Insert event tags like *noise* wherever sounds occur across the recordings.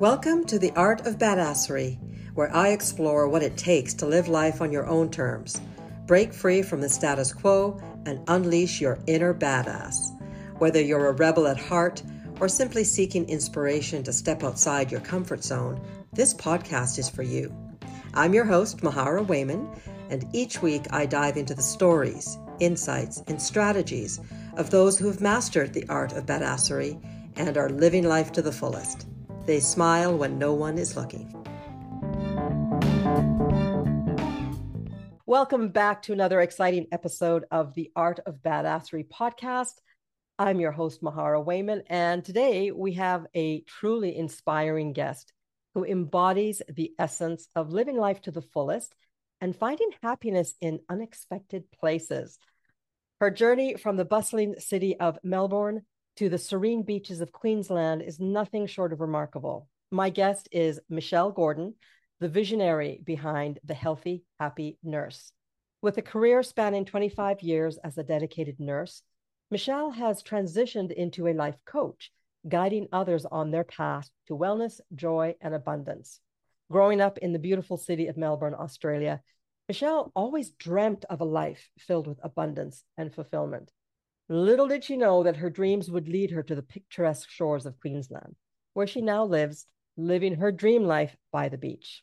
Welcome to the Art of Badassery, where I explore what it takes to live life on your own terms, break free from the status quo, and unleash your inner badass. Whether you're a rebel at heart or simply seeking inspiration to step outside your comfort zone, this podcast is for you. I'm your host, Mahara Wayman, and each week I dive into the stories, insights, and strategies of those who have mastered the art of badassery and are living life to the fullest. They smile when no one is looking. Welcome back to another exciting episode of the Art of Badassery podcast. I'm your host, Mahara Wayman, and today we have a truly inspiring guest who embodies the essence of living life to the fullest and finding happiness in unexpected places. Her journey from the bustling city of Melbourne to the serene beaches of Queensland is nothing short of remarkable. My guest is Michelle Gordon, the visionary behind The Healthy, Happy Nurse. With a career spanning 25 years as a dedicated nurse, Michelle has transitioned into a life coach, guiding others on their path to wellness, joy, and abundance. Growing up in the beautiful city of Melbourne, Australia, Michelle always dreamt of a life filled with abundance and fulfillment. Little did she know that her dreams would lead her to the picturesque shores of Queensland, where she now lives, living her dream life by the beach.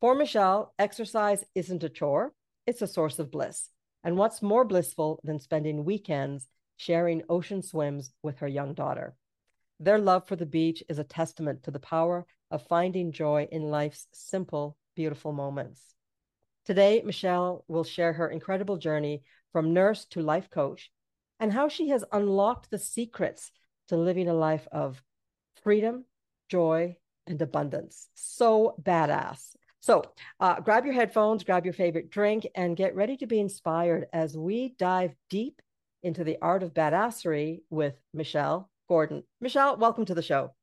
For Michelle, exercise isn't a chore, it's a source of bliss. And what's more blissful than spending weekends sharing ocean swims with her young daughter? Their love for the beach is a testament to the power of finding joy in life's simple, beautiful moments. Today, Michelle will share her incredible journey from nurse to life coach and how she has unlocked the secrets to living a life of freedom, joy, and abundance. So badass. So uh, grab your headphones, grab your favorite drink, and get ready to be inspired as we dive deep into the art of badassery with Michelle Gordon. Michelle, welcome to the show.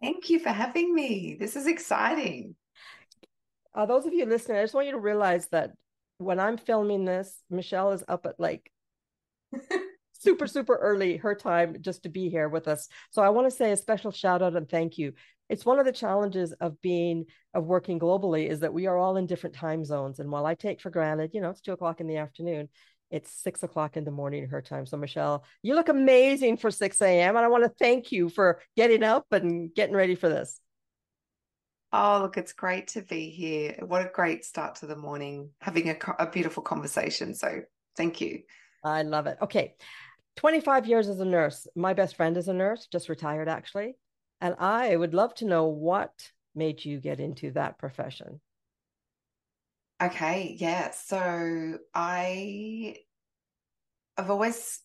Thank you for having me. This is exciting. Uh, those of you listening, I just want you to realize that when I'm filming this, Michelle is up at like *laughs* super, super early her time just to be here with us. So I want to say a special shout out and thank you. It's one of the challenges of being of working globally is that we are all in different time zones. And while I take for granted, you know, it's two o'clock in the afternoon, it's six o'clock in the morning her time. So Michelle, you look amazing for 6 a.m. And I want to thank you for getting up and getting ready for this. Oh, look, it's great to be here. What a great start to the morning, having a, a beautiful conversation. So thank you. I love it. Okay. 25 years as a nurse. My best friend is a nurse, just retired actually. And I would love to know what made you get into that profession. Okay, yeah. So I I've always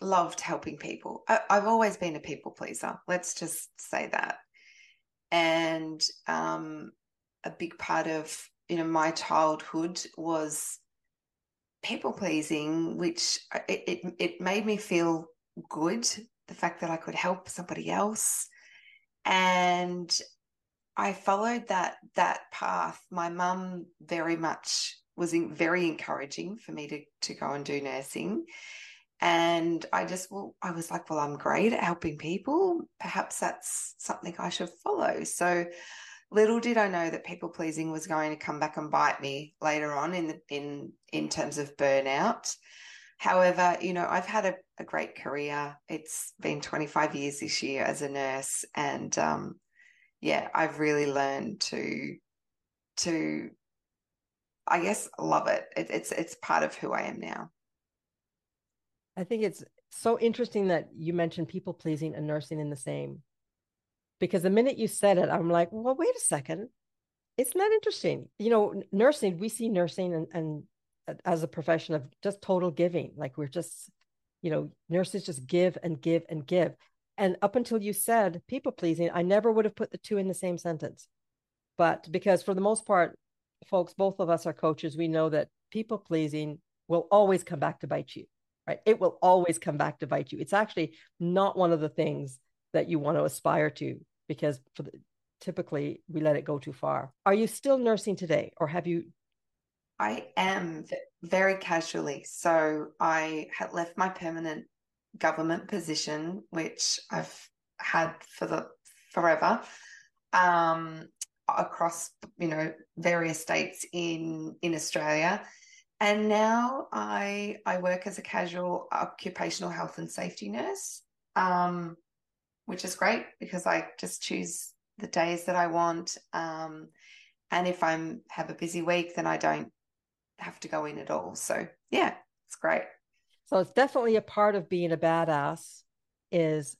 loved helping people. I, have always been a people pleaser. Let's just say that. And um, a big part of you know my childhood was people pleasing, which uh, it, it, it made me feel good. The fact that I could help somebody else, and I followed that that path. My mum very much was in, very encouraging for me to to go and do nursing, and I just well, I was like, well, I'm great at helping people. Perhaps that's something I should follow. So Little did I know that people pleasing was going to come back and bite me later on in the, in in terms of burnout. However, you know, I've had a, a great career. It's been 25 years this year as a nurse, and um, yeah, I've really learned to to I guess love it. it. It's it's part of who I am now. I think it's so interesting that you mentioned people pleasing and nursing in the same because the minute you said it, I'm like, well, wait a second. It's not interesting. You know, nursing, we see nursing and, and uh, as a profession of just total giving. Like we're just, you know, nurses just give and give and give. And up until you said people pleasing, I never would have put the two in the same sentence. But because for the most part, folks, both of us are coaches, we know that people pleasing will always come back to bite you, right? It will always come back to bite you. It's actually not one of the things that you want to aspire to because the, typically we let it go too far. Are you still nursing today or have you? I am very casually. So I had left my permanent government position, which I've had for the forever. um, across you know various states in in Australia. And now I I work as a casual occupational health and safety nurse, um, which is great because I just choose the days that I want. Um, and if I'm have a busy week, then I don't have to go in at all. So yeah, it's great. So it's definitely a part of being a badass is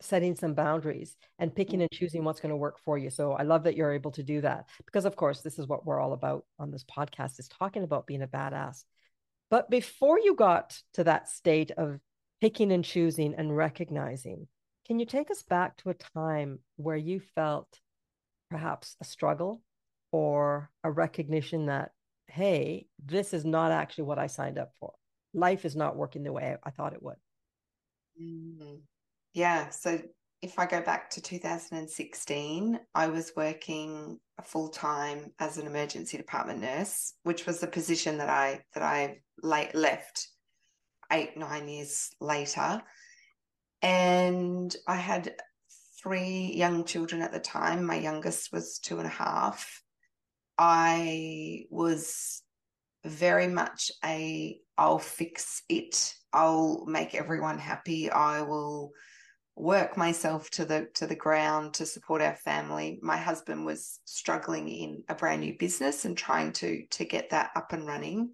setting some boundaries and picking and choosing what's going to work for you. So I love that you're able to do that because of course this is what we're all about on this podcast is talking about being a badass. But before you got to that state of picking and choosing and recognizing, can you take us back to a time where you felt perhaps a struggle or a recognition that hey, this is not actually what I signed up for. Life is not working the way I thought it would. Mm-hmm. Yeah. So if I go back to 2016, I was working full time as an emergency department nurse, which was the position that I that I late left eight nine years later, and I had three young children at the time. My youngest was two and a half. I was very much a I'll fix it. I'll make everyone happy. I will work myself to the to the ground to support our family. My husband was struggling in a brand new business and trying to to get that up and running.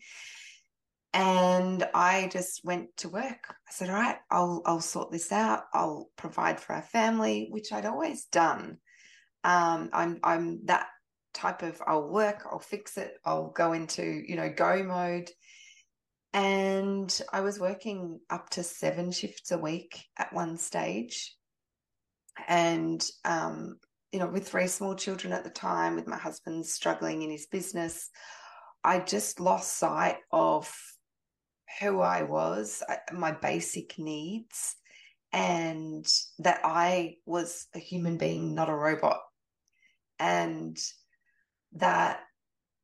And I just went to work. I said, "All right, I'll I'll sort this out. I'll provide for our family," which I'd always done. Um, I'm I'm that type of I'll work, I'll fix it, I'll go into you know go mode and I was working up to seven shifts a week at one stage. And, um, you know, with three small children at the time, with my husband struggling in his business, I just lost sight of who I was, uh, my basic needs, and that I was a human being, not a robot. And that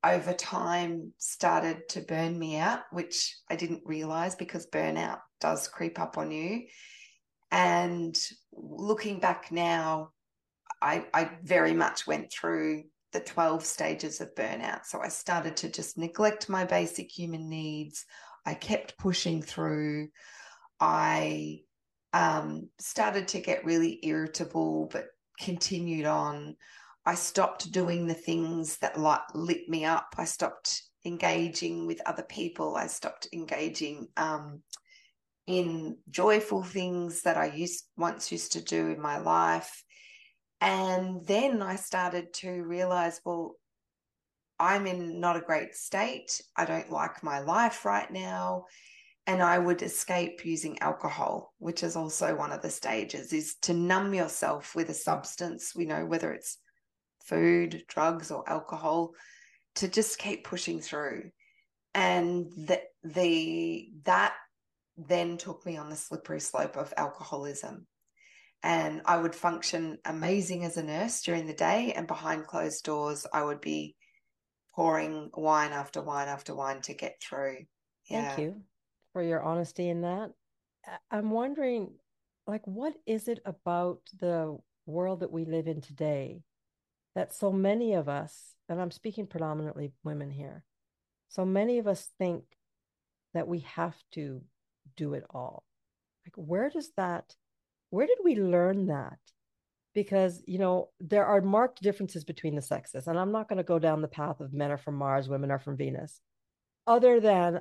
over time started to burn me out, which I didn't realize because burnout does creep up on you. And looking back now, I, I very much went through the 12 stages of burnout. So I started to just neglect my basic human needs. I kept pushing through. I um, started to get really irritable, but continued on. I stopped doing the things that like lit me up. I stopped engaging with other people. I stopped engaging um, in joyful things that I used once used to do in my life. And then I started to realize, well, I'm in not a great state. I don't like my life right now. And I would escape using alcohol, which is also one of the stages, is to numb yourself with a substance, we know, whether it's food, drugs, or alcohol to just keep pushing through. And the, the that then took me on the slippery slope of alcoholism. And I would function amazing as a nurse during the day, and behind closed doors, I would be pouring wine after wine after wine to get through. Yeah. Thank you for your honesty in that. I'm wondering, like, what is it about the world that we live in today that so many of us, and I'm speaking predominantly women here, so many of us think that we have to do it all. Like, where does that, where did we learn that? Because, you know, there are marked differences between the sexes. And I'm not going to go down the path of men are from Mars, women are from Venus, other than,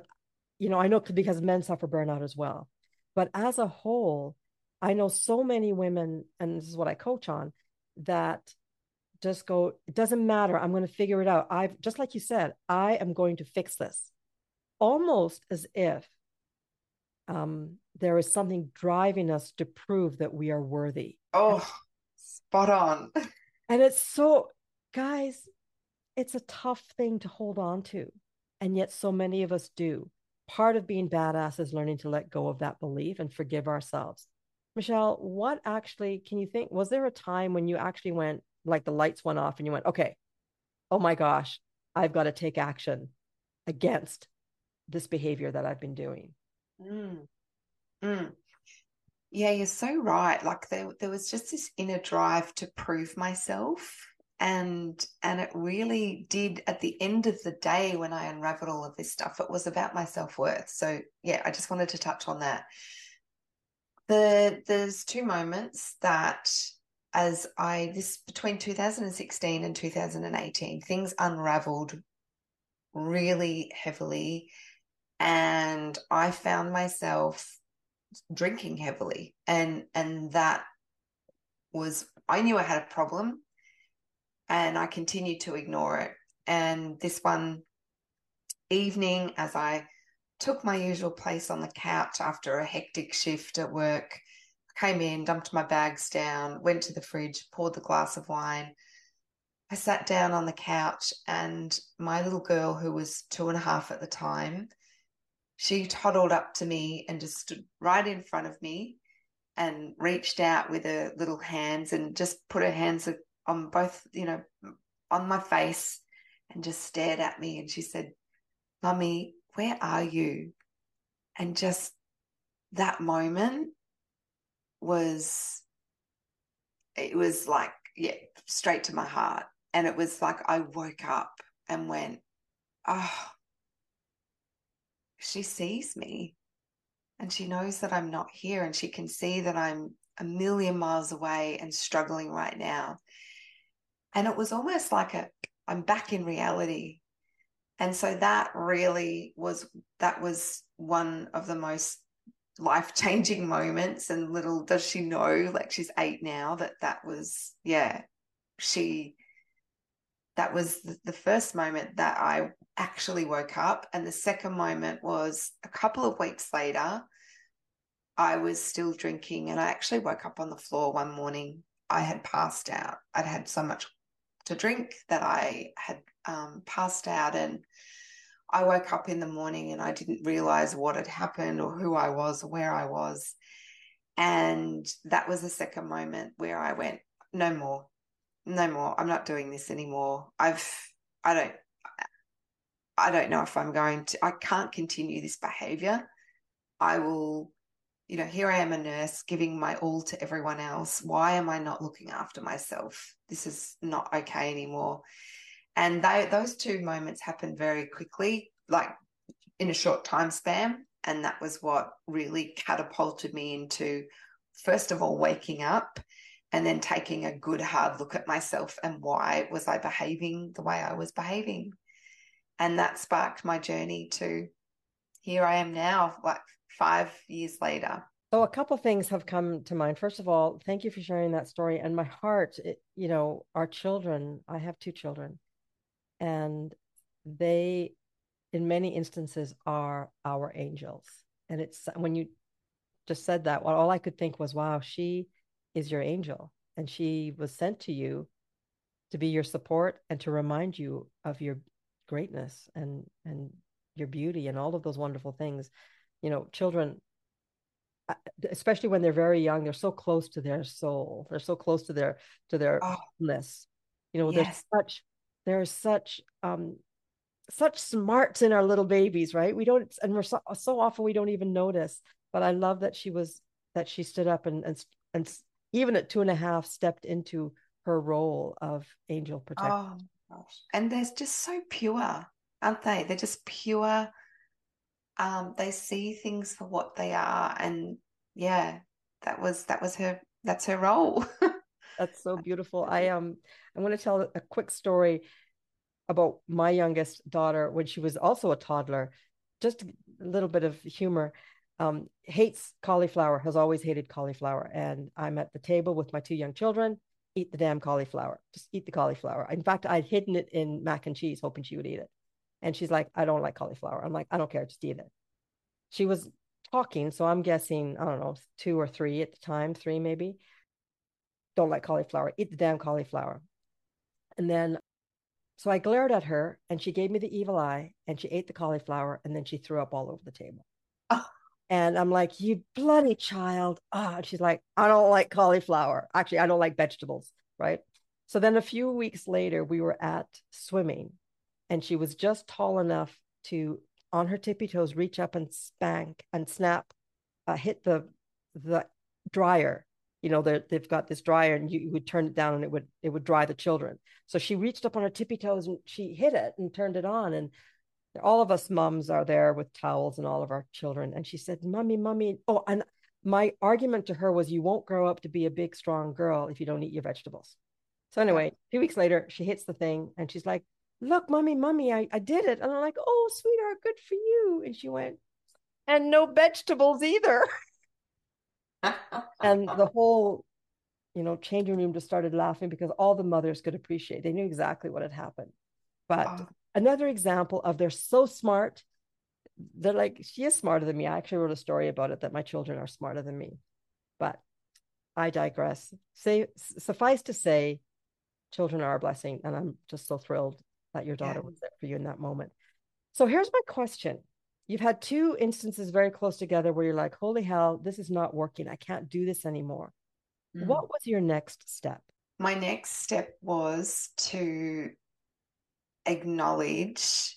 you know, I know because men suffer burnout as well. But as a whole, I know so many women, and this is what I coach on, that just go it doesn't matter i'm going to figure it out i've just like you said i am going to fix this almost as if um, there is something driving us to prove that we are worthy oh spot on *laughs* and it's so guys it's a tough thing to hold on to and yet so many of us do part of being badass is learning to let go of that belief and forgive ourselves michelle what actually can you think was there a time when you actually went like the lights went off and you went, okay, oh my gosh, I've got to take action against this behavior that I've been doing? Mm. Mm. Yeah, you're so right. Like there, there was just this inner drive to prove myself. And and it really did at the end of the day when I unraveled all of this stuff, it was about my self-worth. So yeah, I just wanted to touch on that. The there's two moments that as I this between 2016 and 2018, things unraveled really heavily. And I found myself drinking heavily. And and that was I knew I had a problem and I continued to ignore it. And this one evening, as I took my usual place on the couch after a hectic shift at work, came in, dumped my bags down, went to the fridge, poured the glass of wine. I sat down on the couch, and my little girl, who was two and a half at the time, she toddled up to me and just stood right in front of me and reached out with her little hands and just put her hands on both, you know, on my face and just stared at me. And she said, Mummy, where are you? And just that moment was, it was like, yeah, straight to my heart. And it was like I woke up and went, oh, she sees me and she knows that I'm not here and she can see that I'm a million miles away and struggling right now. And it was almost like a I'm back in reality. And so that really was that was one of the most life-changing moments and little does she know like she's 8 now that that was yeah she that was the first moment that I actually woke up. And the second moment was a couple of weeks later, I was still drinking and I actually woke up on the floor one morning. I had passed out. I'd had so much to drink that I had um, passed out. And I woke up in the morning and I didn't realize what had happened or who I was or where I was. And that was the second moment where I went, no more, no more. I'm not doing this anymore. I've, I don't, I don't know if I'm going to, I can't continue this behavior. I will, you know, here I am a nurse giving my all to everyone else. Why am I not looking after myself? This is not okay anymore. And they, those two moments happened very quickly, like in a short time span. And that was what really catapulted me into, first of all, waking up and then taking a good hard look at myself and why was I behaving the way I was behaving. And that sparked my journey to here I am now, like five years later. So a couple things have come to mind. First of all, thank you for sharing that story. And my heart, it, you know, our children, I have two children, and they, in many instances, are our angels. And it's when you just said that, well, all I could think was, wow, she is your angel and she was sent to you to be your support and to remind you of your greatness and and your beauty and all of those wonderful things. You know children uh, especially when they're very young they're so close to their soul. They're so close to their to their oh, wholeness. You know yes. there's such there's such um such smarts in our little babies right? We don't and we're so, so often we don't even notice but i love that she was that she stood up and and and even at two and a half, stepped into her role of angel protector. Oh gosh. And they're just so pure, aren't they? They're just pure. Um, they see things for what they are. And yeah, that was that was her that's her role. *laughs* that's so beautiful. I um I'm gonna tell a quick story about my youngest daughter when she was also a toddler. Just a little bit of humor um, hates cauliflower, has always hated cauliflower. And I'm at the table with my two young children, eat the damn cauliflower, just eat the cauliflower. In fact, I'd hidden it in mac and cheese, hoping she would eat it. And she's like, I don't like cauliflower. I'm like, I don't care, just eat it. She was talking, so I'm guessing, I don't know, two or three at the time, three maybe. Don't like cauliflower, eat the damn cauliflower. And then, so I glared at her and she gave me the evil eye and she ate the cauliflower and then she threw up all over the table. Oh. And I'm like, you bloody child. Ah, she's like, I don't like cauliflower. Actually, I don't like vegetables. Right. So then a few weeks later, we were at swimming and she was just tall enough to, on her tippy toes, reach up and spank and snap, uh, hit the, the dryer. You know, they've got this dryer, and you would turn it down, and it would it would dry the children. So she reached up on her tippy toes and she hit it and turned it on, and all of us mums are there with towels and all of our children. And she said, "Mommy, mommy." Oh, and my argument to her was, "You won't grow up to be a big, strong girl if you don't eat your vegetables." So anyway, two weeks later, she hits the thing, and she's like, "Look, mommy, mommy, I, I did it." And I'm like, "Oh, sweetheart, good for you." And she went, "And no vegetables either." and the *laughs* whole you know changing room just started laughing because all the mothers could appreciate they knew exactly what had happened but oh. Another example of they're so smart they're like she is smarter than me i actually wrote a story about it that my children are smarter than me but i digress say suffice to say children are a blessing and i'm just so thrilled that your daughter yeah. was there for you in that moment so here's my question you've had two instances very close together where you're like, holy hell, this is not working. I can't do this anymore. Mm. What was your next step? My next step was to acknowledge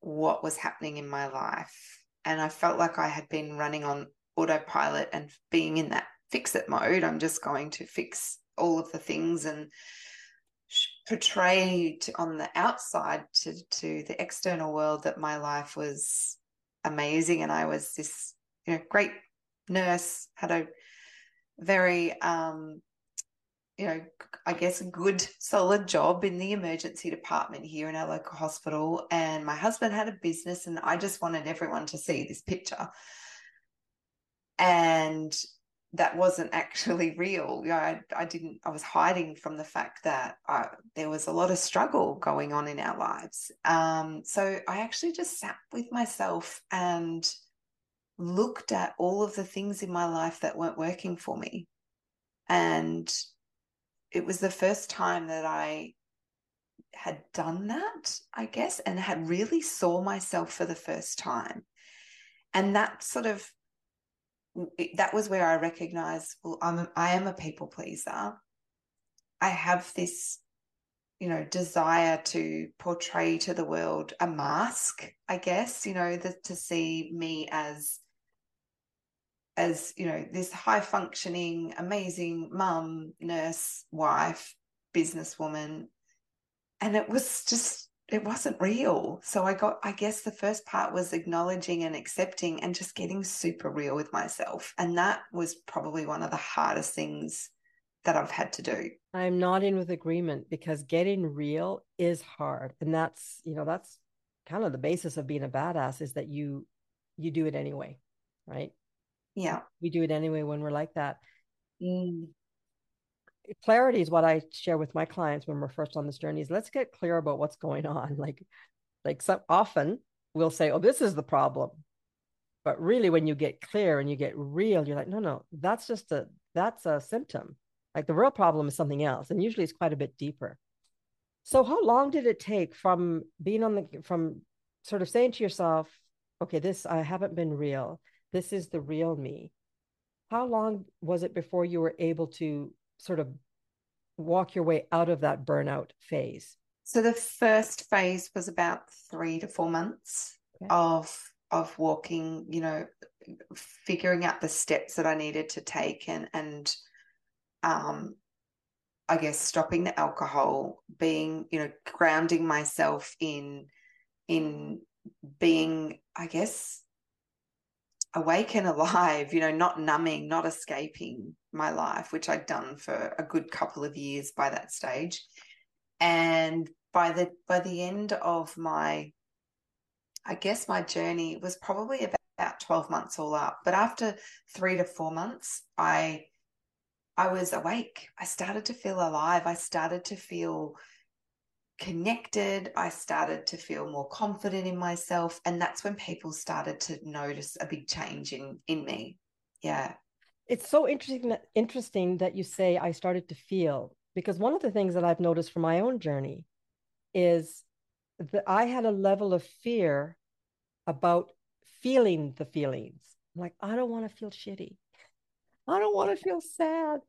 what was happening in my life. And I felt like I had been running on autopilot and being in that fix it mode. I'm just going to fix all of the things and portray on the outside to, to the external world that my life was amazing and I was this you know great nurse had a very um you know I guess a good solid job in the emergency department here in our local hospital and my husband had a business and I just wanted everyone to see this picture and that wasn't *laughs* actually real. I, I didn't, I was hiding from the fact that I, there was a lot of struggle going on in our lives. Um, so I actually just sat with myself and looked at all of the things in my life that weren't working for me. And it was the first time that I had done that, I guess, and had really saw myself for the first time. And that sort of that was where I recognized, well, I'm I am a people pleaser. I have this, you know, desire to portray to the world a mask, I guess, you know, the, to see me as as you know this high functioning amazing mum nurse wife businesswoman and it was just it wasn't real. So I got, I guess the first part was acknowledging and accepting and just getting super real with myself. And that was probably one of the hardest things that I've had to do. I'm not in with agreement because getting real is hard. And that's, you know, that's kind of the basis of being a badass is that you, you do it anyway. Right. Yeah. We do it anyway when we're like that. Mm clarity is what I share with my clients when we're first on this journey is let's get clear about what's going on. *laughs* Like, like so often we'll say, oh, this is the problem. But really, when you get clear and you get real, you're like, no, no, that's just a that's a symptom. Like the real problem is something else. And usually it's quite a bit deeper. So how long did it take from being on the from sort of saying to yourself, okay, this I haven't been real. This is the real me. How long was it before you were able to sort of walk your way out of that burnout phase? So the first phase was about three to four months okay. of of walking, you know, figuring out the steps that I needed to take and and um I guess stopping the alcohol, being, you know, grounding myself in in being, I guess, awake and alive, you know, not numbing, not escaping my life, which I'd done for a good couple of years by that stage. And by the by the end of my I guess my journey was probably about 12 months all up. But after three to four months, I I was awake. I started to feel alive. I started to feel connected. I started to feel more confident in myself. And that's when people started to notice a big change in in me. Yeah. It's so interesting that interesting that you say I started to feel because one of the things that I've noticed from my own journey is that I had a level of fear about feeling the feelings. I'm like, I don't want to feel shitty. I don't want to feel sad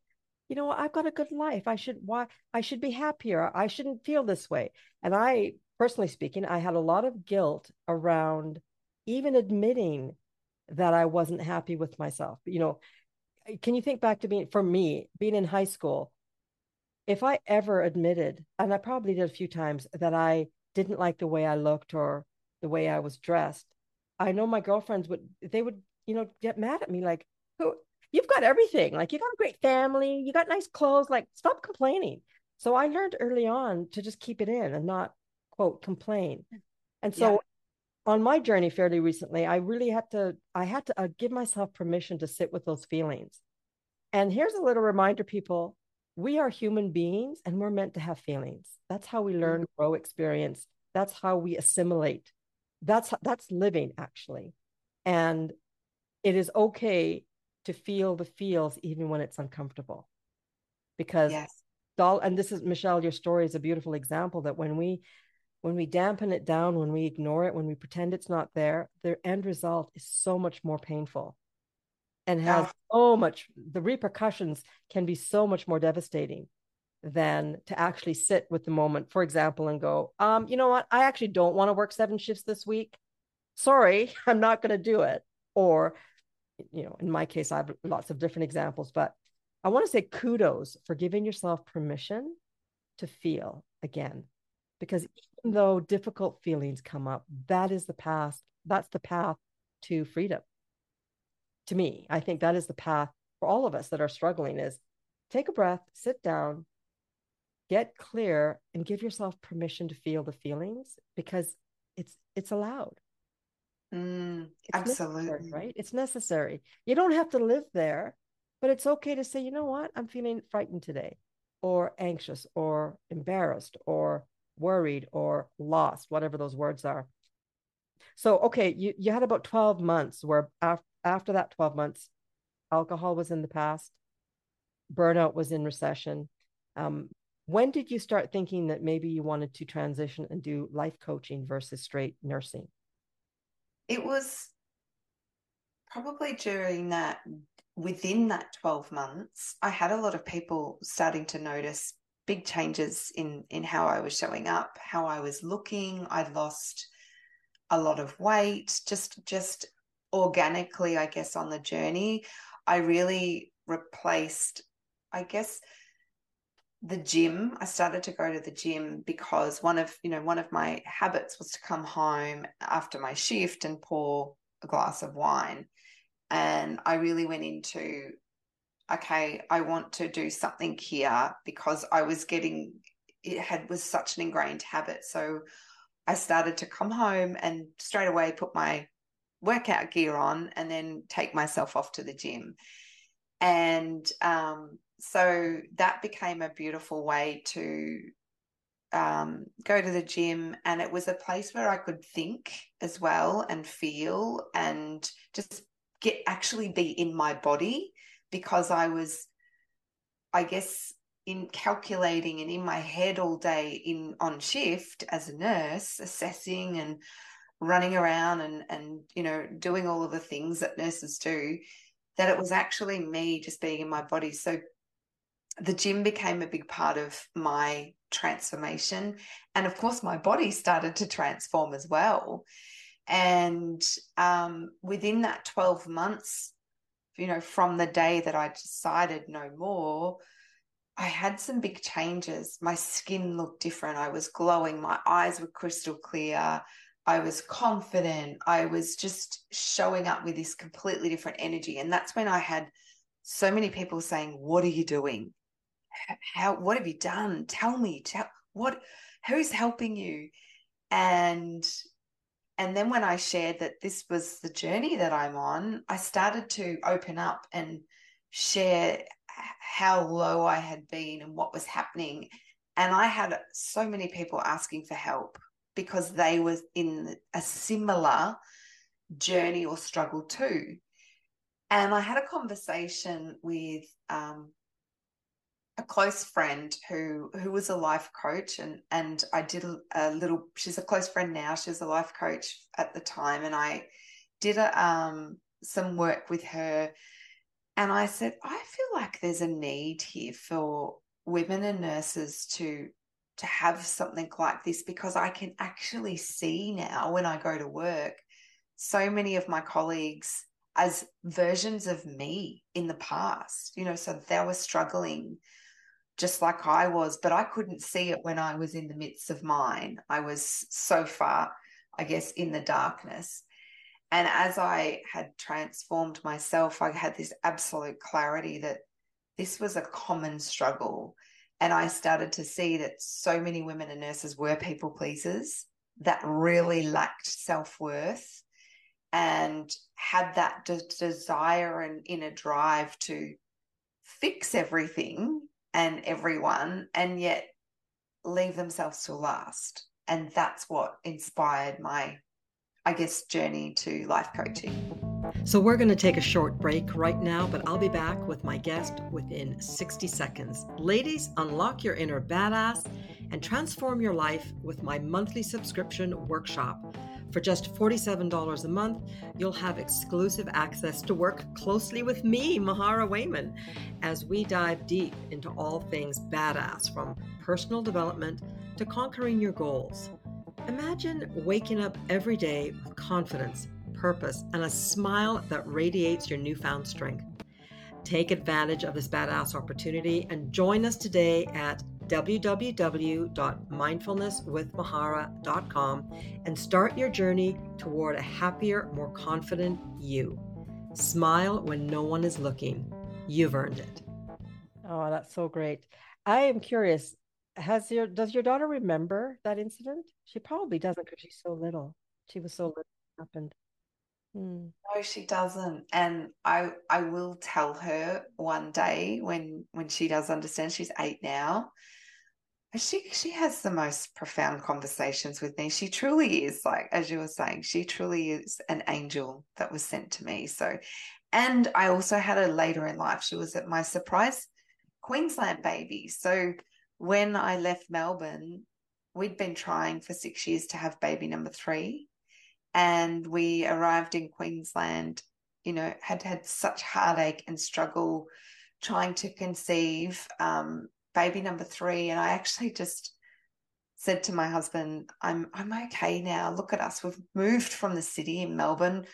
you know i've got a good life. I should why i should be happier. I shouldn't feel this way. And i personally speaking i had a lot of guilt around even admitting that i wasn't happy with myself. You know can you think back to being for me being in high school if i ever admitted and i probably did a few times that i didn't like the way i looked or the way i was dressed i know my girlfriends would they would you know get mad at me like who you've got everything. Like you got a great family. You got nice clothes. Like stop complaining. So i learned early on to just keep it in and not quote complain. And so yeah. on my journey fairly recently i really had to i had to uh, give myself permission to sit with those feelings. And here's a little reminder people. We are human beings and we're meant to have feelings. That's how we learn mm-hmm. grow experience. That's how we assimilate. That's that's living actually. And it is okay to feel the feels even when it's uncomfortable because yes. doll and this is michelle your story is a beautiful example that when we when we dampen it down when we ignore it when we pretend it's not there the end result is so much more painful and has oh. so much the repercussions can be so much more devastating than to actually sit with the moment for example and go um you know what i actually don't want to work seven shifts this week sorry *laughs* i'm not going to do it or you know in my case i have lots of different examples but i want to say kudos for giving yourself permission to feel again because even though difficult feelings come up that is the path that's the path to freedom. To me i think that is the path for all of us that are struggling is take a breath sit down get clear and give yourself permission to feel the feelings because it's it's allowed mm, absolutely. right? It's necessary. You don't have to live there but it's okay to say you know what? I'm feeling frightened today or anxious or embarrassed or worried or lost whatever those words are. So okay you, you had about 12 months where after, after that 12 months alcohol was in the past burnout was in recession. Um, when did you start thinking that maybe you wanted to transition and do life coaching versus straight nursing? It was probably during that, within that 12 months, I had a lot of people starting to notice big changes in in how I was showing up, how I was looking. I'd lost a lot of weight, just just organically, I guess, on the journey. I really replaced, I guess, the gym. I started to go to the gym because one of you know one of my habits was to come home after my shift and pour a glass of wine. And i really went into okay i want to do something here because i was getting it had was such an ingrained habit. So i started to come home and straight away put my workout gear on and then take myself off to the gym. And um, so that became a beautiful way to um, go to the gym and it was a place where I could think as well and feel and just get actually be in my body because I was, I guess, in calculating and in my head all day in on shift as a nurse, assessing and running around and and you know doing all of the things that nurses do that it was actually me just being in my body. So the gym became a big part of my transformation. And of course, my body started to transform as well. And um, within that 12 months, you know, from the day that I decided no more, I had some big changes. My skin looked different. I was glowing. My eyes were crystal clear. I was confident. I was just showing up with this completely different energy. And that's when I had so many people saying, What are you doing? How what have you done? Tell me tell what who's helping you? And and then when i shared that this was the journey that i'm on i started to open up and share how low i had been and what was happening. And i had so many people asking for help because they were in a similar journey or struggle too. And i had a conversation with um, a close friend who who was a life coach and and I did a, a, little she's a close friend now she was a life coach at the time and I did a, um some work with her and I said I feel like there's a need here for women and nurses to to have something like this because I can actually see now when I go to work so many of my colleagues as versions of me in the past, you know, so they were struggling just like I was, but I couldn't see it when I was in the midst of mine. I was so far, I guess, in the darkness. And as I had transformed myself, I had this absolute clarity that this was a common struggle. And I started to see that so many women and nurses were people pleasers that really lacked self worth and had that de- desire and inner drive to fix everything and everyone and yet leave themselves to last. And that's what inspired my, I guess, journey to life coaching. So, we're going to take a short break right now, but I'll be back with my guest within 60 seconds. Ladies, unlock your inner badass and transform your life with my monthly subscription workshop. For just $47 a month, you'll have exclusive access to work closely with me, Mahara Wayman, as we dive deep into all things badass from personal development to conquering your goals. Imagine waking up every day with confidence, purpose, and a smile that radiates your newfound strength. Take advantage of this badass opportunity and join us today at www.mindfulnesswithmahara.com and start your journey toward a happier, more confident you. Smile when no one is looking. You've earned it. Oh, that's so great. I am curious. Has your does your daughter remember that incident? She probably doesn't because she's so little. She was so little when it happened. Hmm. No, she doesn't. And I I will tell her one day when when she does understand. She's eight now she she has the most profound conversations with me. She truly is like, as you were saying, she truly is an angel that was sent to me. So, and I also had her later in life. She was at my surprise Queensland baby. So when I left Melbourne, we'd been trying for six years to have baby number three, and we arrived in Queensland. You know, had had such heartache and struggle trying to conceive. Um, baby number three, and I actually just said to my husband, "I'm I'm okay now. Look at us. We've moved from the city in Melbourne."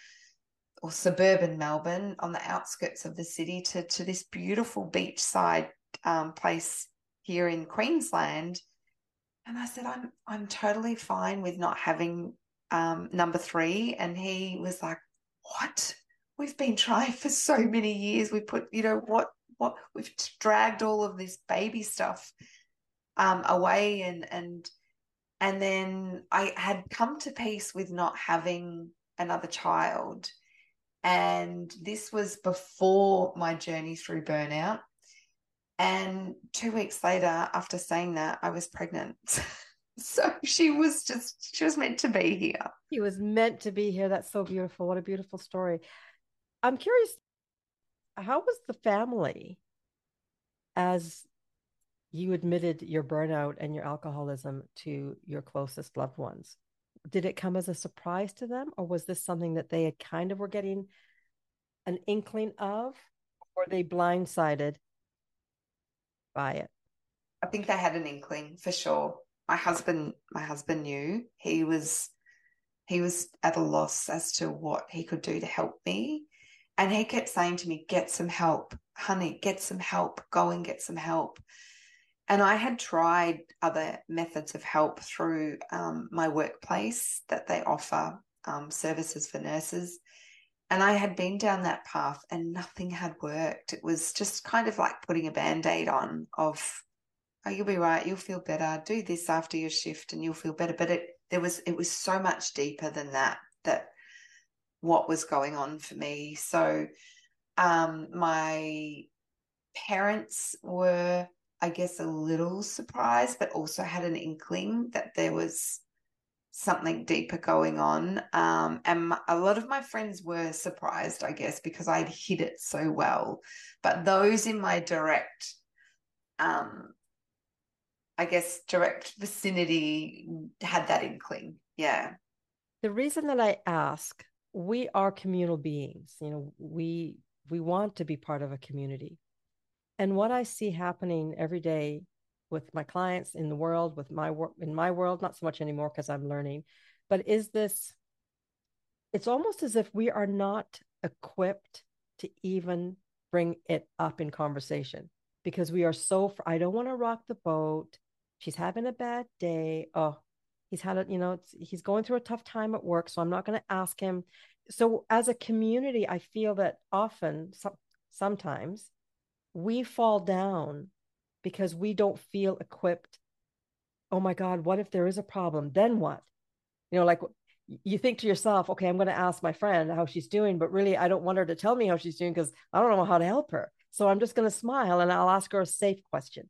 Or suburban Melbourne on the outskirts of the city to, to this beautiful beachside um, place here in Queensland. And I said, I'm I'm totally fine with not having um, number three. And he was like, What? We've been trying *laughs* for so many years. We put, you know, what what we've dragged all of this baby stuff um, away and and and then I had come to peace with not having another child. And this was before my journey through burnout. And two weeks later, after saying that, I was pregnant. *laughs* so she was just, she was meant to be here. She was meant to be here. That's so beautiful. What a beautiful story. I'm curious how was the family as you admitted your burnout and your alcoholism to your closest loved ones? Did it come as a surprise to them, or was this something that they had kind of were getting an inkling of? Or were they blindsided by it? I think they had an inkling for sure. My husband, my husband knew he was he was at a loss as to what he could do to help me. And he kept saying to me, Get some help, honey, get some help, go and get some help. And I had tried other methods of help through um, my workplace that they offer um, services for nurses. And I had been down that path and nothing had worked. It was just kind of like putting a band aid on of, oh, you'll be right, you'll feel better. Do this after your shift and you'll feel better. But it there was it was so much deeper than that that what was going on for me. So um, my parents were, I guess, a little surprised, but also had an inkling that there was something deeper going on. Um, and a lot of my friends were surprised, I guess, because I'd hid it so well. But those in my direct, um, I guess, direct vicinity had that inkling. Yeah. The reason that I ask we are communal beings you know we we want to be part of a community and what i see happening every day with my clients in the world with my work in my world not so much anymore because i'm learning but is this it's almost as if we are not equipped to even bring it up in conversation because we are so I don't want to rock the boat. She's having a bad day. Oh, he's had a, you know, he's going through a tough time at work, so I'm not going to ask him. So as a community, I feel that often so, sometimes we fall down because we don't feel equipped. Oh my God, what if there is a problem? Then what? You know, like you think to yourself, okay, I'm going to ask my friend how she's doing, but really, I don't want her to tell me how she's doing because I don't know how to help her. So I'm just going to smile and I'll ask her a safe question.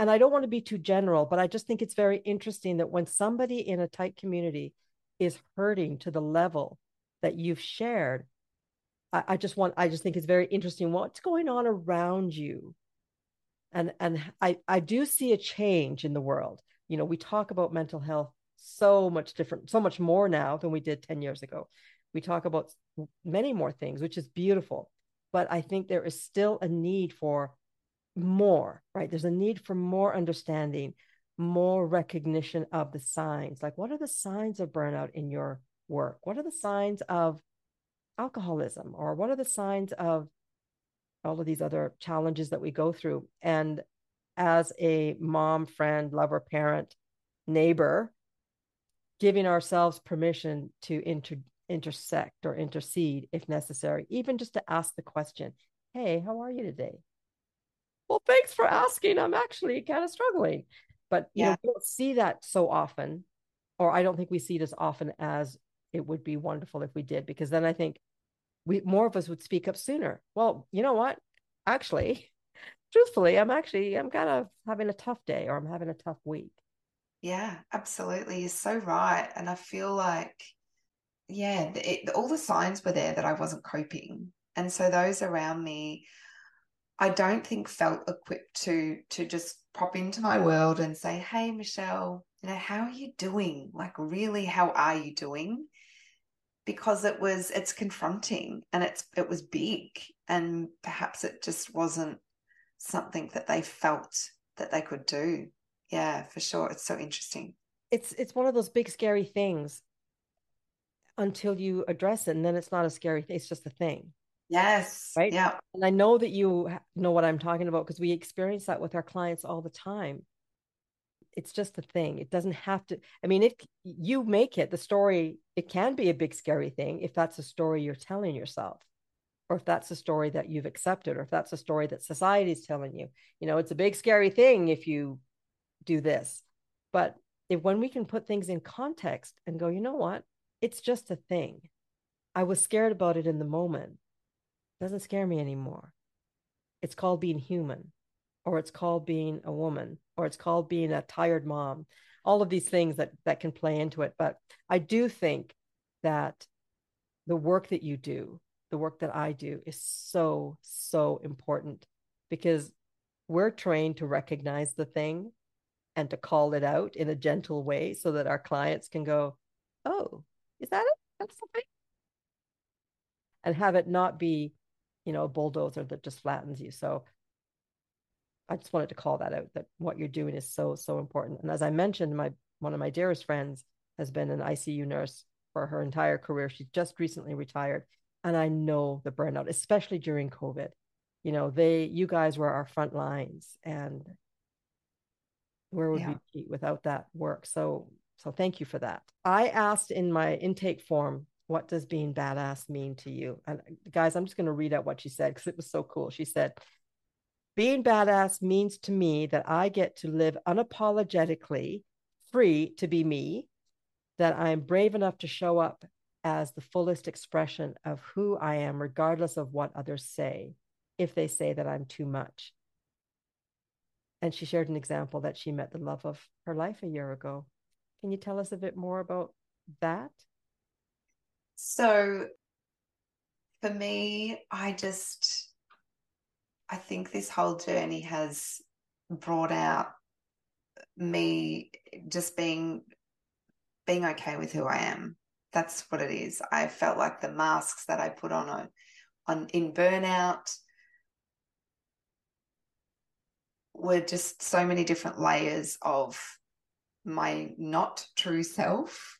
And I don't want to be too general, but I just think it's very interesting that when somebody in a tight community is hurting to the level that you've shared, I, I just want, I just think it's very interesting what's going on around you. And, and I, I do see a change in the world. You know, we talk about mental health so much different, so much more now than we did 10 years ago. We talk about many more things, which is beautiful. But I think there is still a need for more, right? There's a need for more understanding, more recognition of the signs. Like, what are the signs of burnout in your work? What are the signs of alcoholism? Or what are the signs of all of these other challenges that we go through? And as a mom, friend, lover, parent, neighbor, giving ourselves permission to inter- intersect or intercede if necessary, even just to ask the question, Hey, how are you today? Well, thanks for asking. I'm actually kind of struggling. But you yeah. know, we don't see that so often, or I don't think we see it as often as it would be wonderful if we did, because then I think we more of us would speak up sooner. Well, you know what? Actually, *laughs* truthfully, I'm actually I'm kind of having a tough day or I'm having a tough week. Yeah, absolutely. You're so right. And I feel like, yeah, it, all the signs were there that I wasn't coping. And so those around me, I don't think felt equipped to to just pop into my world and say, "Hey, Michelle, you know, how are you doing? Like, really, how are you doing?" Because it was it's confronting and it's it was big, and perhaps it just wasn't something that they felt that they could do yeah for sure it's so interesting it's it's one of those big scary things until you address it and then it's not a scary thing it's just a thing yes right yeah and i know that you know what i'm talking about because we experience that with our clients all the time it's just a thing it doesn't have to i mean if you make it the story it can be a big scary thing if that's a story you're telling yourself or if that's a story that you've accepted or if that's a story that society is telling you you know it's a big scary thing if you do this. But if when we can put things in context and go, you know what? It's just a thing. I was scared about it in the moment. Doesn't scare me anymore. It's called being human, or it's called being a woman, or it's called being a tired mom. All of these things that that can play into it. But I do think that the work that you do, the work that I do, is so, so important because we're trained to recognize the thing and to call it out in a gentle way so that our clients can go, oh, is that it? That's something. And have it not be, you know, a bulldozer that just flattens you. So I just wanted to call that out that what you're doing is so, so important. And as I mentioned, my one of my dearest friends has been an ICU nurse for her entire career. She's just recently retired. And I know the burnout, especially during COVID. You know, they you guys were our front lines and where would yeah. we be without that work so so thank you for that i asked in my intake form what does being badass mean to you and uh, guys i'm just going to read out what she said because it was so cool she said being badass means to me that i get to live unapologetically free to be me that i'm brave enough to show up as the fullest expression of who i am regardless of what others say if they say that i'm too much and she shared an example that she met the love of her life a year ago. Can you tell us a bit more about that? So, for me, I just, I think this whole journey has brought out me just being being okay with who I am. That's what it is. I felt like the masks that I put on uh, on in burnout were just so many different layers of my not true self.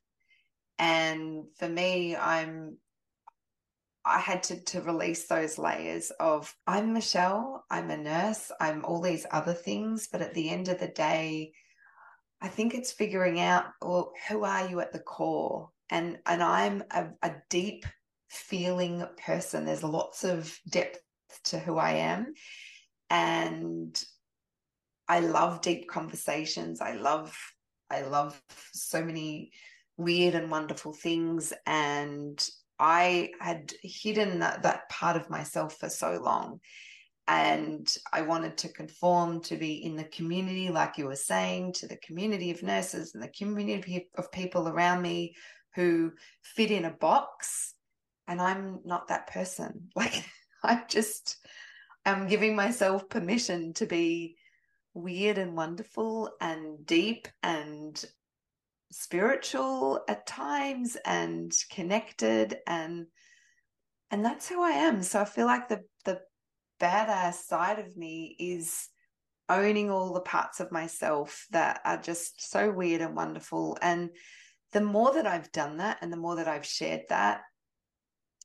And for me, I'm I had to to release those layers of I'm Michelle, I'm a nurse, I'm all these other things, but at the end of the day, I think it's figuring out well, who are you at the core? And and I'm a, a deep feeling person. There's lots of depth to who I am. And I love deep conversations. I love I love so many weird and wonderful things and I had hidden that, that part of myself for so long. And I wanted to conform to be in the community, like you were saying, to the community of nurses and the community of people around me who fit in a box. And I'm not that person. *laughs* Like, I just am giving myself permission to be weird and wonderful and deep and spiritual at times and connected and and that's who I am. So I feel like the the badass side of me is owning all the parts of myself that are just so weird and wonderful. And the more that I've done that and the more that I've shared that,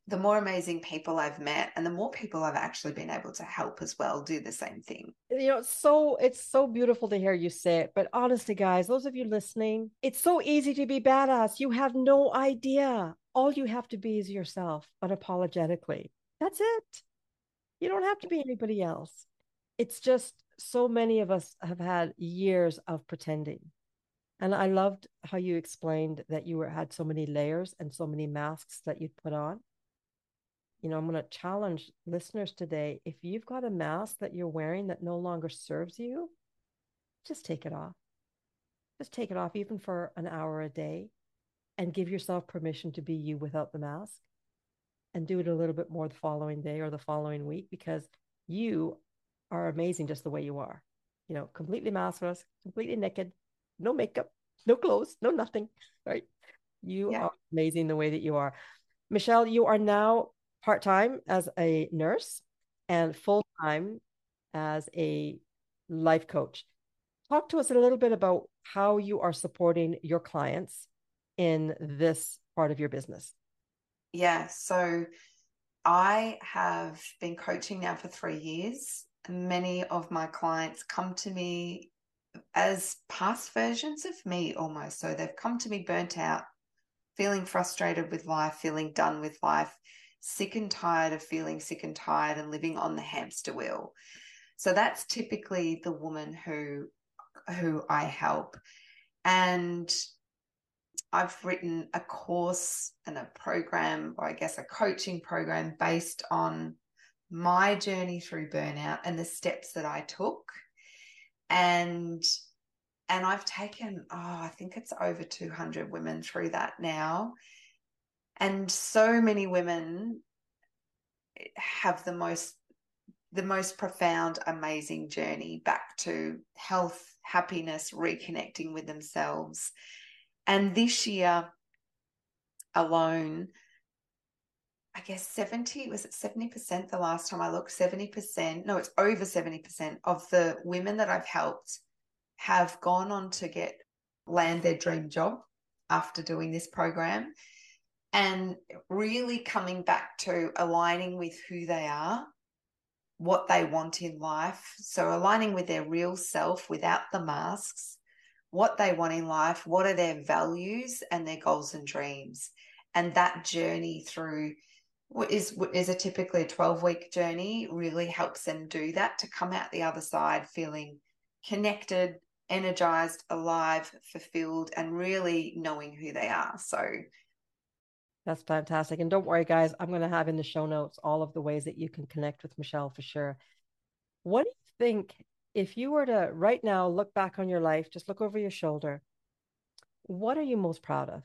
the more amazing people I've met and the more people I've actually been able to help as well do the same thing. You know, it's so it's so beautiful to hear you say it. But honestly, guys, those of you listening, it's so easy to be badass. You have no idea. All you have to be is yourself unapologetically. That's it. You don't have to be anybody else. It's just so many of us have had years of pretending. And I loved how you explained that you were had so many layers and so many masks that you'd put on you know, I'm going to challenge listeners today. If you've got a mask that you're wearing that no longer serves you, just take it off. Just take it off, even for an hour a day, and give yourself permission to be you without the mask. And do it a little bit more the following day or the following week because you are amazing just the way you are. You know, completely maskless, completely naked, no makeup, no clothes, no nothing, *laughs* right? You yeah. are amazing the way that you are. Michelle, you are now part time as a nurse and full time as a life coach. Talk to us a little bit about how you are supporting your clients in this part of your business. Yeah, so I have been coaching now for three years. Many of my clients come to me as past versions of me almost. So they've come to me burnt out, feeling frustrated with life, feeling done with life, sick and tired of feeling sick and tired and living on the hamster wheel. So that's typically the woman who who I help. And I've written a course and a program, or I guess a coaching program based on my journey through burnout and the steps that I took. And and I've taken, oh, I think it's over 200 women through that now. And so many women have the most the most profound amazing journey back to health happiness reconnecting with themselves. And this year alone i guess 70 was it 70% the last time i looked? 70% no it's over 70% of the women that i've helped have gone on to get land their dream job after doing this program and really coming back to aligning with who they are, what they want in life. So, aligning with their real self without the masks, what they want in life, what are their values and their goals and dreams. And that journey through is is a typically a 12 week journey really helps them do that to come out the other side feeling connected energized alive fulfilled and really knowing who they are so that's fantastic. And don't worry, guys, I'm going to have in the show notes all of the ways that you can connect with Michelle for sure. What do you think if you were to right now look back on your life, just look over your shoulder? What are you most proud of?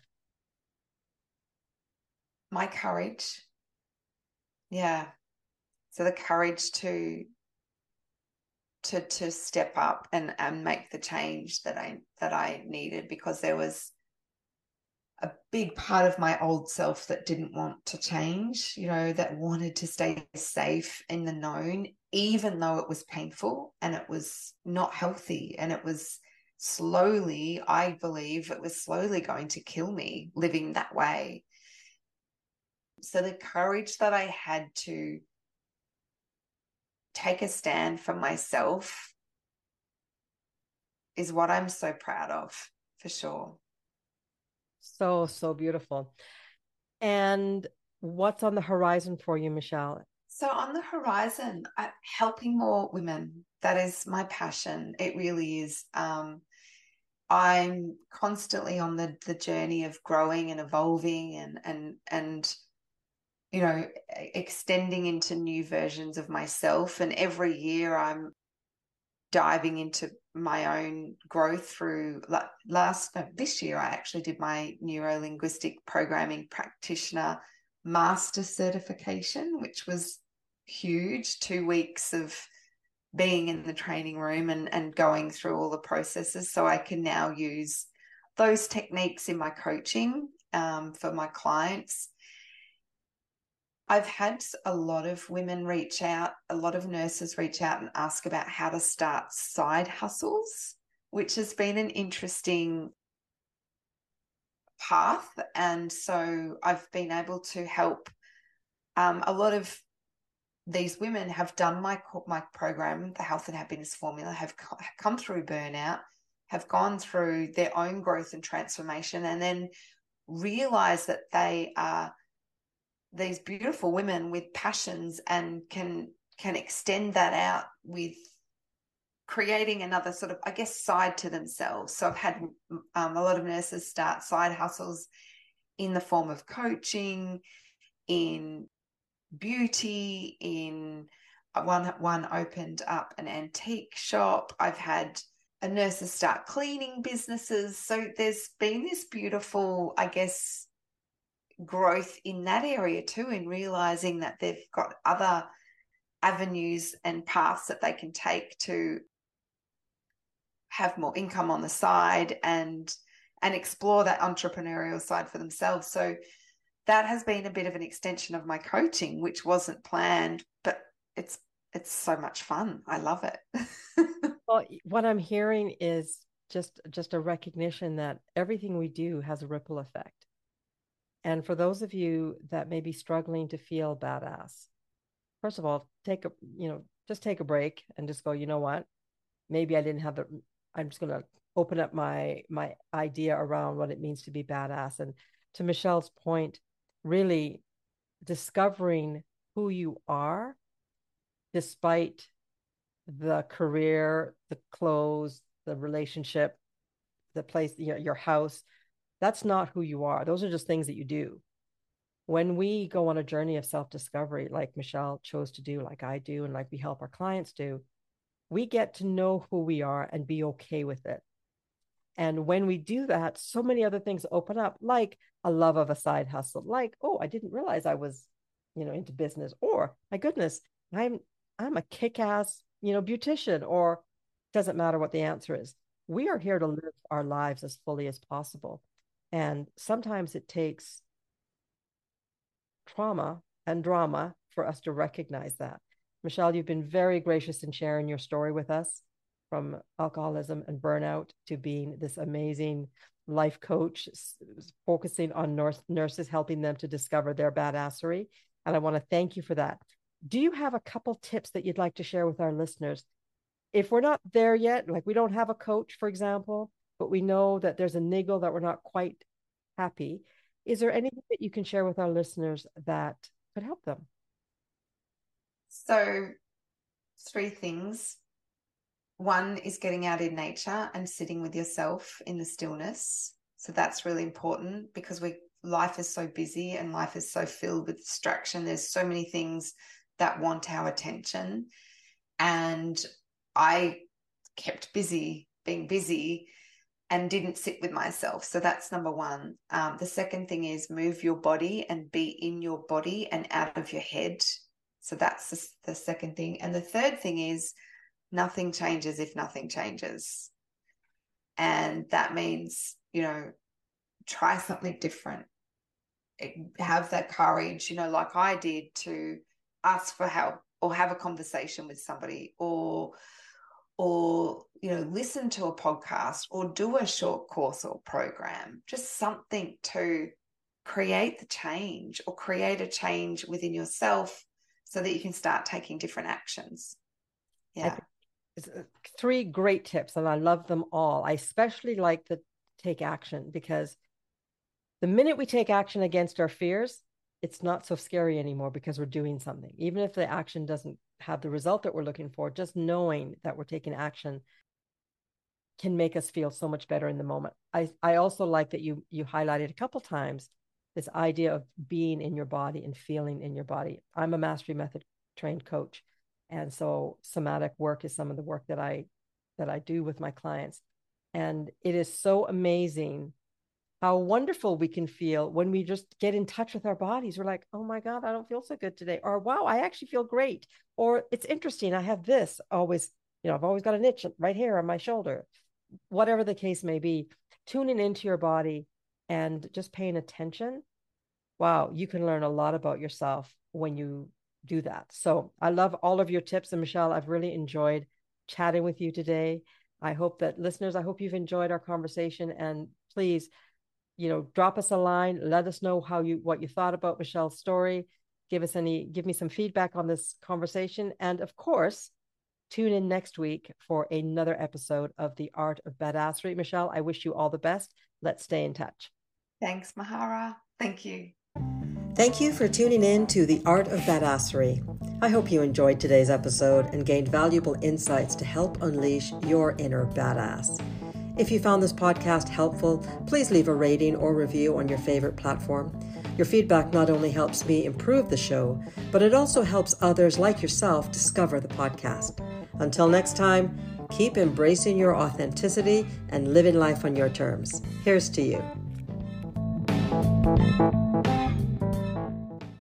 My courage. Yeah. So the courage to to to step up and and make the change that I that I needed because there was a big part of my old self that didn't want to change, you know, that wanted to stay safe in the known, even though it was painful and it was not healthy. And it was slowly, I believe it was slowly going to kill me living that way. So the courage that I had to take a stand for myself is what I'm so proud of for sure. So, so beautiful. And what's on the horizon for you, Michelle? So, on the horizon, uh, helping more women. That is my passion. It really is. Um, I'm constantly on the the journey of growing and evolving and and and you know extending into new versions of myself and every year I'm diving into my own growth through last no, this year I actually did my neuro linguistic programming practitioner master certification which was huge 2 weeks of being in the training room and, and going through all the processes. So I can now use those techniques in my coaching um, for my clients. I've had a lot of women reach out, a lot of nurses reach out and ask about how to start side hustles, which has been an interesting path. And so I've been able to help um, a lot of these women have done my my program, the Health and Happiness Formula, have come through burnout, have gone through their own growth and transformation, and then realize that they are these beautiful women with passions and can can extend that out with creating another sort of i guess side to themselves. So i've had um, a lot of nurses start side hustles in the form of coaching in beauty in one one opened up an antique shop. I've had a nurses start cleaning businesses. So there's been this beautiful i guess growth in that area too in realizing that they've got other avenues and paths that they can take to have more income on the side and and explore that entrepreneurial side for themselves so that has been a bit of an extension of my coaching, which wasn't planned, but it's it's so much fun. I love it. *laughs* well, what I'm hearing is just just a recognition that everything we do has a ripple effect. And for those of you that may be struggling to feel badass, first of all, take a you know just take a break and just go. You know what? Maybe I didn't have the. I'm just gonna open up my my idea around what it means to be badass. And to Michelle's point, really discovering who you are despite the career, the clothes, the relationship, the place, your, your house. That's not who you are. Those are just things that you do. When we go on a journey of self discovery, like Michelle chose to do, like I do, and like we help our clients do, we get to know who we are and be okay with it. And when we do that, so many other things open up, like a love of a side hustle, like, oh, I didn't realize I was, you know, into business, or my goodness, I'm I'm a kick-ass, you know, beautician, or doesn't matter what the answer is. We are here to live our lives as fully as possible. And sometimes it takes trauma and drama for us to recognize that. Michelle, you've been very gracious in sharing your story with us from alcoholism and burnout to being this amazing life coach, focusing on nurse, nurses, helping them to discover their badassery. And I want to thank you for that. Do you have a couple tips that you'd like to share with our listeners? If we're not there yet, like we don't have a coach, for example, but we know that there's a niggle that we're not quite happy, is there anything that you can share with our listeners that could help them? So, three things one is getting out in nature and sitting with yourself in the stillness. So that's really important because we life is so busy and life is so filled with distraction. There's so many things that want our attention. And I kept busy being busy and didn't sit with myself. So that's number one. Um, the second thing is move your body and be in your body and out of your head. So that's the, the second thing. And the third thing is nothing changes if nothing changes. And that means, you know, try something different. Have that courage, you know, like I did to ask for help or have a conversation with somebody or or you know listen to a podcast or do a short course or program just something to create the change or create a change within yourself so that you can start taking different actions. Yeah. Uh, three great tips, and I love them all. I especially like the take action because the minute we take action against our fears, it's not so scary anymore because we're doing something. Even if the action doesn't have the result that we're looking for, just knowing that we're taking action can make us feel so much better in the moment. I, I also like that you you highlighted a couple times this idea of being in your body and feeling in your body. I'm a mastery method trained coach. And so somatic work is some of the work that I that I do with my clients. And it is so amazing how wonderful we can feel when we just get in touch with our bodies. We're like, oh my God, I don't feel so good today. Or wow, I actually feel great. Or it's interesting. I have this always, you know, I've always got an itch right here on my shoulder. Whatever the case may be, tuning into your body and just paying attention. Wow, you can learn a lot about yourself when you do that. So I love all of your tips. And Michelle, I've really enjoyed chatting with you today. I hope that listeners, I hope you've enjoyed our conversation and please you know, drop us a line, let us know how you what you thought about Michelle's story, give us any give me some feedback on this conversation and of course, tune in next week for another episode of The Art of Badassery. Michelle, I wish you all the best. Let's stay in touch. Thanks, Mahara. Thank you. Thank you for tuning in to The Art of Badassery. I hope you enjoyed today's episode and gained valuable insights to help unleash your inner badass. If you found this podcast helpful, please leave a rating or review on your favorite platform. Your feedback not only helps me improve the show, but it also helps others like yourself discover the podcast. Until next time, keep embracing your authenticity and living life on your terms. Here's to you.